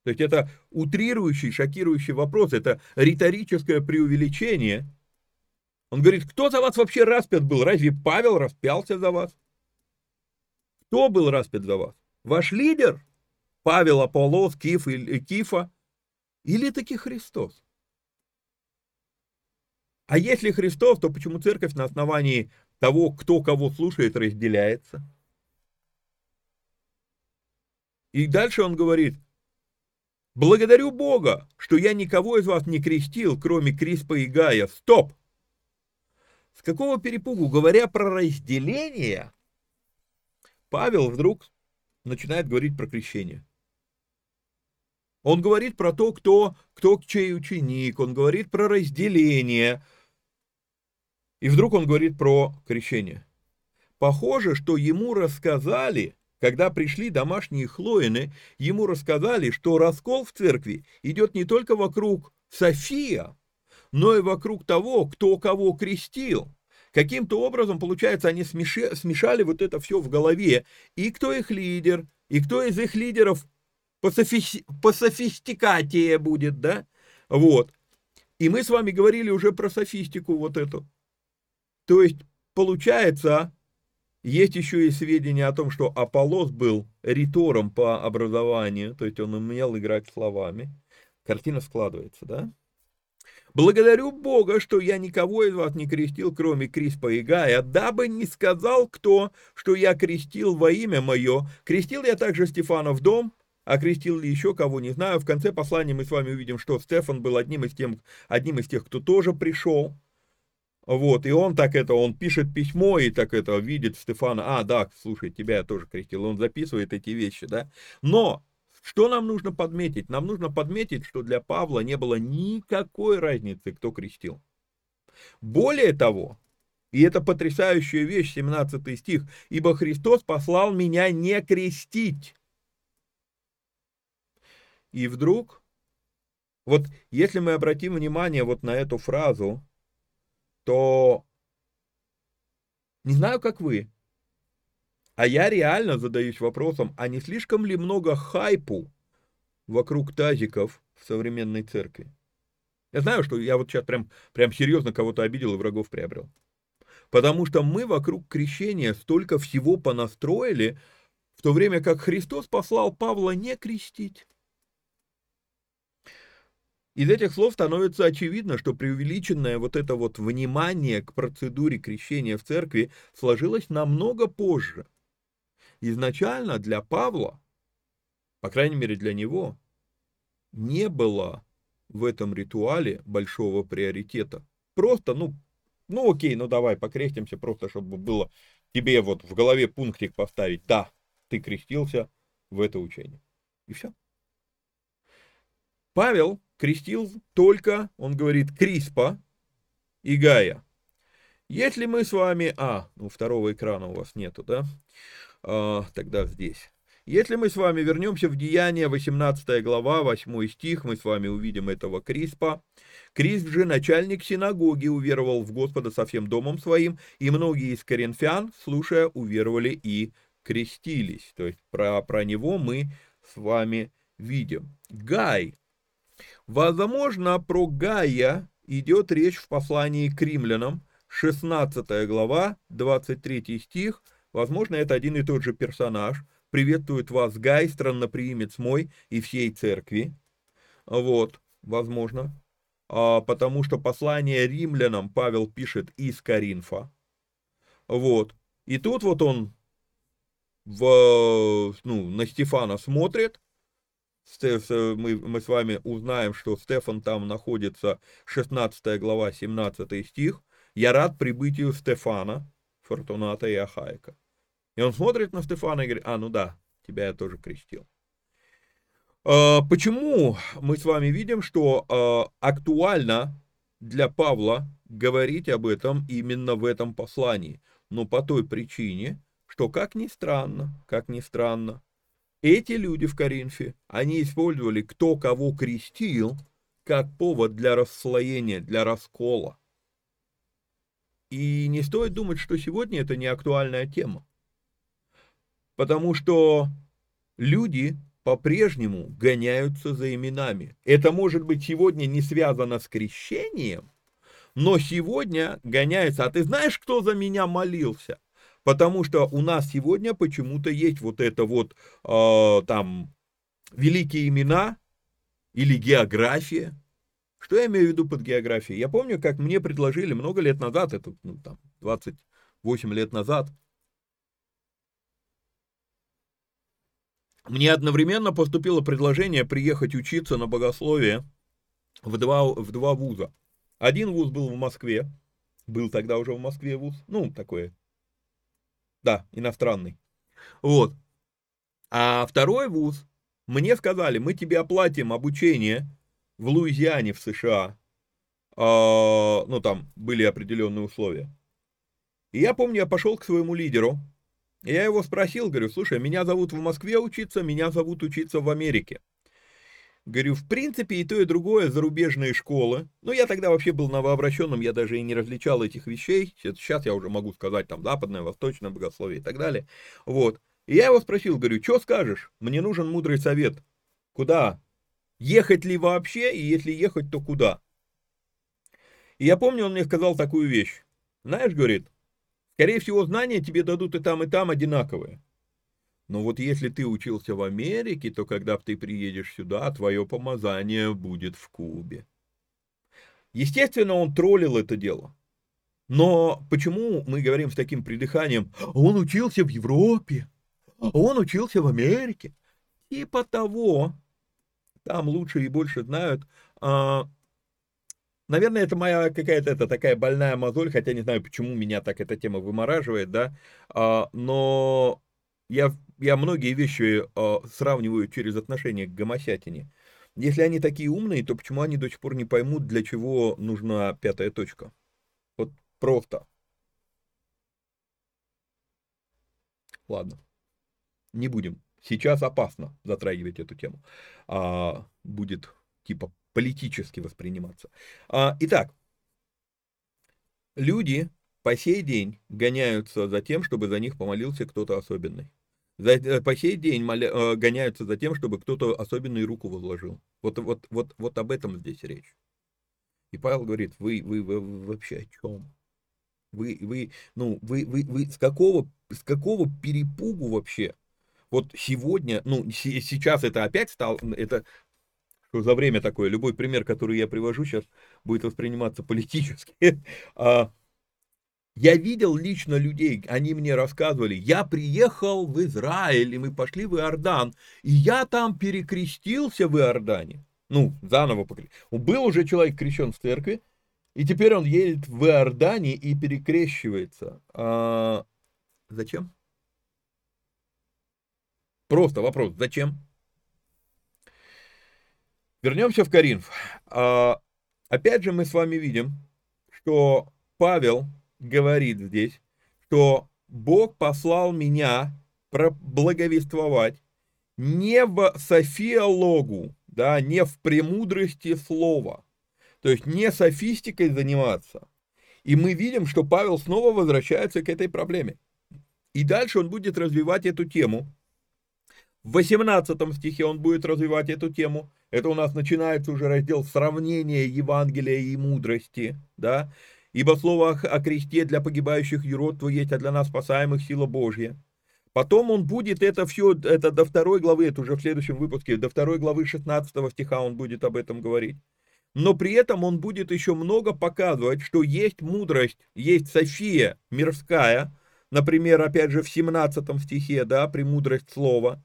То есть это утрирующий, шокирующий вопрос, это риторическое преувеличение. Он говорит, кто за вас вообще распят был? Разве Павел распялся за вас? Кто был распят за вас? Ваш лидер? Павел, Аполлос, Киф, Кифа? Или таки Христос? А если Христос, то почему церковь на основании того, кто кого слушает, разделяется? И дальше он говорит, благодарю Бога, что я никого из вас не крестил, кроме Криспа и Гая. Стоп! С какого перепугу, говоря про разделение, Павел вдруг начинает говорить про крещение. Он говорит про то, кто, кто чей ученик, он говорит про разделение. И вдруг он говорит про крещение. Похоже, что ему рассказали, когда пришли домашние хлоины, ему рассказали, что раскол в церкви идет не только вокруг София, но и вокруг того, кто кого крестил. Каким-то образом, получается, они смешали вот это все в голове. И кто их лидер, и кто из их лидеров по, софи... по софистикатие будет, да? Вот. И мы с вами говорили уже про софистику вот эту. То есть, получается, есть еще и сведения о том, что Аполлос был ритором по образованию, то есть он умел играть словами. Картина складывается, да? Благодарю Бога, что я никого из вас не крестил, кроме Криспа и Гая, дабы не сказал кто, что я крестил во имя мое. Крестил я также Стефана в дом, окрестил ли еще кого, не знаю. В конце послания мы с вами увидим, что Стефан был одним из, тем, одним из тех, кто тоже пришел. Вот, и он так это, он пишет письмо и так это видит Стефана, а, да, слушай, тебя я тоже крестил, он записывает эти вещи, да. Но, что нам нужно подметить? Нам нужно подметить, что для Павла не было никакой разницы, кто крестил. Более того, и это потрясающая вещь, 17 стих, «Ибо Христос послал меня не крестить, и вдруг, вот если мы обратим внимание вот на эту фразу, то не знаю, как вы, а я реально задаюсь вопросом, а не слишком ли много хайпу вокруг тазиков в современной церкви? Я знаю, что я вот сейчас прям, прям серьезно кого-то обидел и врагов приобрел. Потому что мы вокруг крещения столько всего понастроили, в то время как Христос послал Павла не крестить. Из этих слов становится очевидно, что преувеличенное вот это вот внимание к процедуре крещения в церкви сложилось намного позже. Изначально для Павла, по крайней мере для него, не было в этом ритуале большого приоритета. Просто, ну, ну окей, ну давай покрестимся, просто чтобы было тебе вот в голове пунктик поставить, да, ты крестился в это учение. И все. Павел крестил только, он говорит, Криспа и Гая. Если мы с вами... А, ну второго экрана у вас нету, да? А, тогда здесь. Если мы с вами вернемся в Деяние, 18 глава, 8 стих, мы с вами увидим этого Криспа. Крисп же, начальник синагоги, уверовал в Господа со всем домом своим, и многие из коринфян, слушая, уверовали и крестились. То есть про, про него мы с вами видим. Гай Возможно, про Гая идет речь в послании к римлянам, 16 глава, 23 стих, Возможно, это один и тот же персонаж. Приветствует вас Гай, странноприимец мой и всей церкви. Вот, возможно. А, потому что послание римлянам Павел пишет из Коринфа. Вот. И тут вот он в, ну, на Стефана смотрит, мы, мы с вами узнаем, что Стефан там находится, 16 глава, 17 стих. «Я рад прибытию Стефана, Фортуната и Ахайка». И он смотрит на Стефана и говорит, а, ну да, тебя я тоже крестил. А, почему мы с вами видим, что а, актуально для Павла говорить об этом именно в этом послании? Ну, по той причине, что, как ни странно, как ни странно, эти люди в Коринфе, они использовали кто кого крестил, как повод для расслоения, для раскола. И не стоит думать, что сегодня это не актуальная тема. Потому что люди по-прежнему гоняются за именами. Это может быть сегодня не связано с крещением, но сегодня гоняются. А ты знаешь, кто за меня молился? Потому что у нас сегодня почему-то есть вот это вот э, там великие имена или география. Что я имею в виду под географией? Я помню, как мне предложили много лет назад, это ну, там 28 лет назад, мне одновременно поступило предложение приехать учиться на богословие в два, в два вуза. Один вуз был в Москве, был тогда уже в Москве вуз, ну, такой да, иностранный. Вот. А второй вуз, мне сказали, мы тебе оплатим обучение в Луизиане в США. А, ну, там были определенные условия. И я помню, я пошел к своему лидеру, и я его спросил, говорю, слушай, меня зовут в Москве учиться, меня зовут учиться в Америке. Говорю, в принципе, и то, и другое зарубежные школы. Ну, я тогда вообще был новообращенным, я даже и не различал этих вещей. Сейчас я уже могу сказать, там, западное, восточное богословие и так далее. Вот. И я его спросил, говорю, что скажешь? Мне нужен мудрый совет. Куда? Ехать ли вообще, и если ехать, то куда? И я помню, он мне сказал такую вещь. Знаешь, говорит, скорее всего, знания тебе дадут и там, и там одинаковые. Но вот если ты учился в Америке, то когда ты приедешь сюда, твое помазание будет в Кубе. Естественно, он троллил это дело. Но почему мы говорим с таким придыханием, он учился в Европе, он учился в Америке? Типа того, там лучше и больше знают. А, наверное, это моя какая-то это такая больная мозоль, хотя не знаю, почему меня так эта тема вымораживает, да. А, но я я многие вещи э, сравниваю через отношение к гомосятине. Если они такие умные, то почему они до сих пор не поймут, для чего нужна пятая точка? Вот просто. Ладно, не будем. Сейчас опасно затрагивать эту тему. А, будет типа политически восприниматься. А, итак, люди по сей день гоняются за тем, чтобы за них помолился кто-то особенный. Э, по сей день моля, э, гоняются за тем, чтобы кто-то особенную руку возложил. Вот, вот, вот, вот об этом здесь речь. И Павел говорит, вы, вы, вы, вы вообще о чем? Вы, вы, ну, вы, вы, вы с какого, с какого перепугу вообще? Вот сегодня, ну, сейчас это опять стало, это что за время такое, любой пример, который я привожу сейчас, будет восприниматься политически. Я видел лично людей, они мне рассказывали, я приехал в Израиль, и мы пошли в Иордан, и я там перекрестился в Иордане. Ну, заново покрестился. Был уже человек крещен в церкви, и теперь он едет в Иордане и перекрещивается. А, зачем? Просто вопрос, зачем? Вернемся в Коринф. А, опять же мы с вами видим, что Павел говорит здесь, что Бог послал меня благовествовать не в софиологу, да, не в премудрости слова, то есть не софистикой заниматься. И мы видим, что Павел снова возвращается к этой проблеме. И дальше он будет развивать эту тему. В 18 стихе он будет развивать эту тему. Это у нас начинается уже раздел сравнения Евангелия и мудрости, да. Ибо слово о кресте для погибающих юродство есть, а для нас спасаемых сила Божья. Потом он будет это все, это до второй главы, это уже в следующем выпуске, до второй главы 16 стиха он будет об этом говорить. Но при этом он будет еще много показывать, что есть мудрость, есть София мирская, например, опять же в 17 стихе, да, премудрость слова,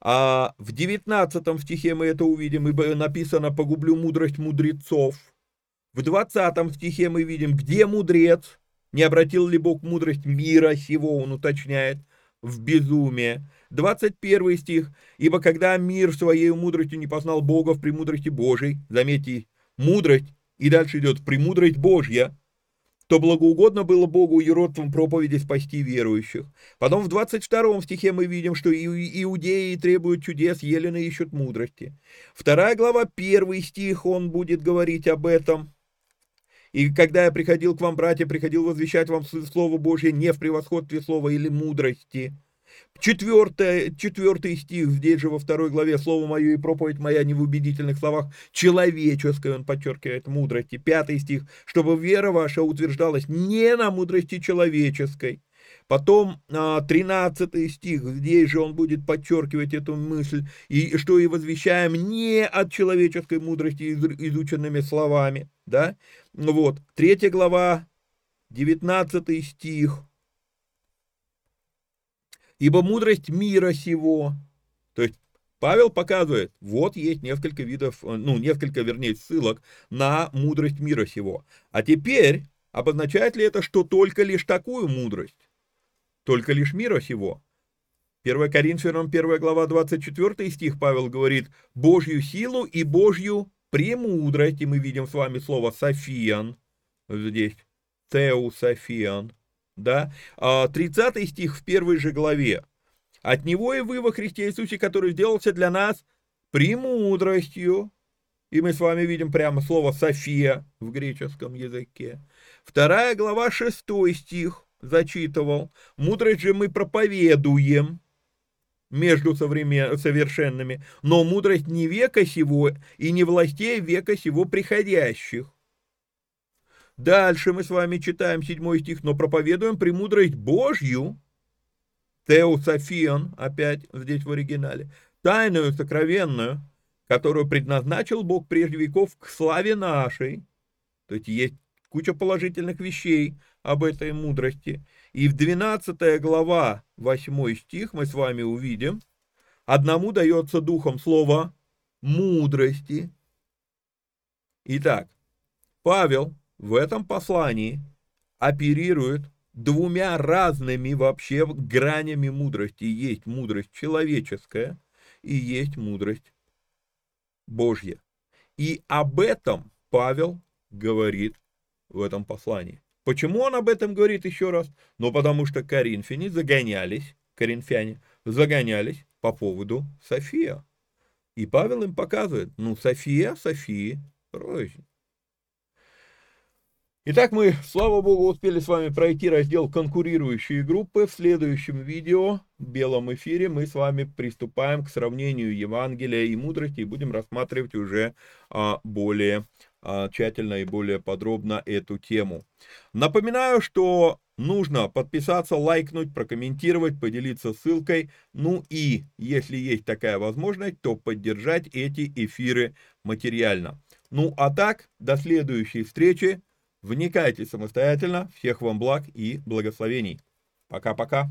а в 19 стихе мы это увидим, ибо написано «погублю мудрость мудрецов». В 20 стихе мы видим, где мудрец, не обратил ли Бог мудрость мира сего, он уточняет в безумие. 21 стих. «Ибо когда мир своей мудростью не познал Бога в премудрости Божией», заметьте, мудрость, и дальше идет премудрость Божья, то благоугодно было Богу и родством проповеди спасти верующих. Потом в 22 стихе мы видим, что иудеи требуют чудес, елены ищут мудрости. Вторая глава, первый стих, он будет говорить об этом. И когда я приходил к вам, братья, приходил возвещать вам Слово Божье не в превосходстве слова или мудрости. Четвертое, четвертый стих, здесь же во второй главе, «Слово мое и проповедь моя не в убедительных словах, человеческой», он подчеркивает, мудрости. Пятый стих, «Чтобы вера ваша утверждалась не на мудрости человеческой». Потом 13 а, стих, здесь же он будет подчеркивать эту мысль, и что и возвещаем не от человеческой мудрости изученными словами, да, вот, третья глава, 19 стих, ибо мудрость мира сего, то есть Павел показывает, вот есть несколько видов, ну, несколько, вернее, ссылок на мудрость мира сего. А теперь, обозначает ли это, что только лишь такую мудрость? Только лишь мира сего. 1 Коринфянам 1 глава 24 стих Павел говорит «Божью силу и Божью премудрость». И мы видим с вами слово «софиан» здесь. «Теу софиан». Да? 30 а стих в первой же главе. «От Него и вы во Христе Иисусе, который сделался для нас премудростью». И мы с вами видим прямо слово «софия» в греческом языке. Вторая глава, шестой стих зачитывал. Мудрость же мы проповедуем между современ... совершенными, но мудрость не века сего и не властей века сего приходящих. Дальше мы с вами читаем седьмой стих, но проповедуем премудрость Божью, Теософион, опять здесь в оригинале, тайную, сокровенную, которую предназначил Бог прежде веков к славе нашей. То есть есть куча положительных вещей, об этой мудрости. И в 12 глава, 8 стих мы с вами увидим, одному дается духом слово мудрости. Итак, Павел в этом послании оперирует двумя разными вообще гранями мудрости. Есть мудрость человеческая и есть мудрость Божья. И об этом Павел говорит в этом послании. Почему он об этом говорит еще раз? Ну, потому что коринфяне загонялись, коринфяне загонялись по поводу София. И Павел им показывает, ну, София, Софии, рознь. Итак, мы, слава богу, успели с вами пройти раздел «Конкурирующие группы». В следующем видео, в белом эфире, мы с вами приступаем к сравнению Евангелия и мудрости и будем рассматривать уже а, более тщательно и более подробно эту тему. Напоминаю, что нужно подписаться, лайкнуть, прокомментировать, поделиться ссылкой. Ну и, если есть такая возможность, то поддержать эти эфиры материально. Ну а так, до следующей встречи. Вникайте самостоятельно. Всех вам благ и благословений. Пока-пока.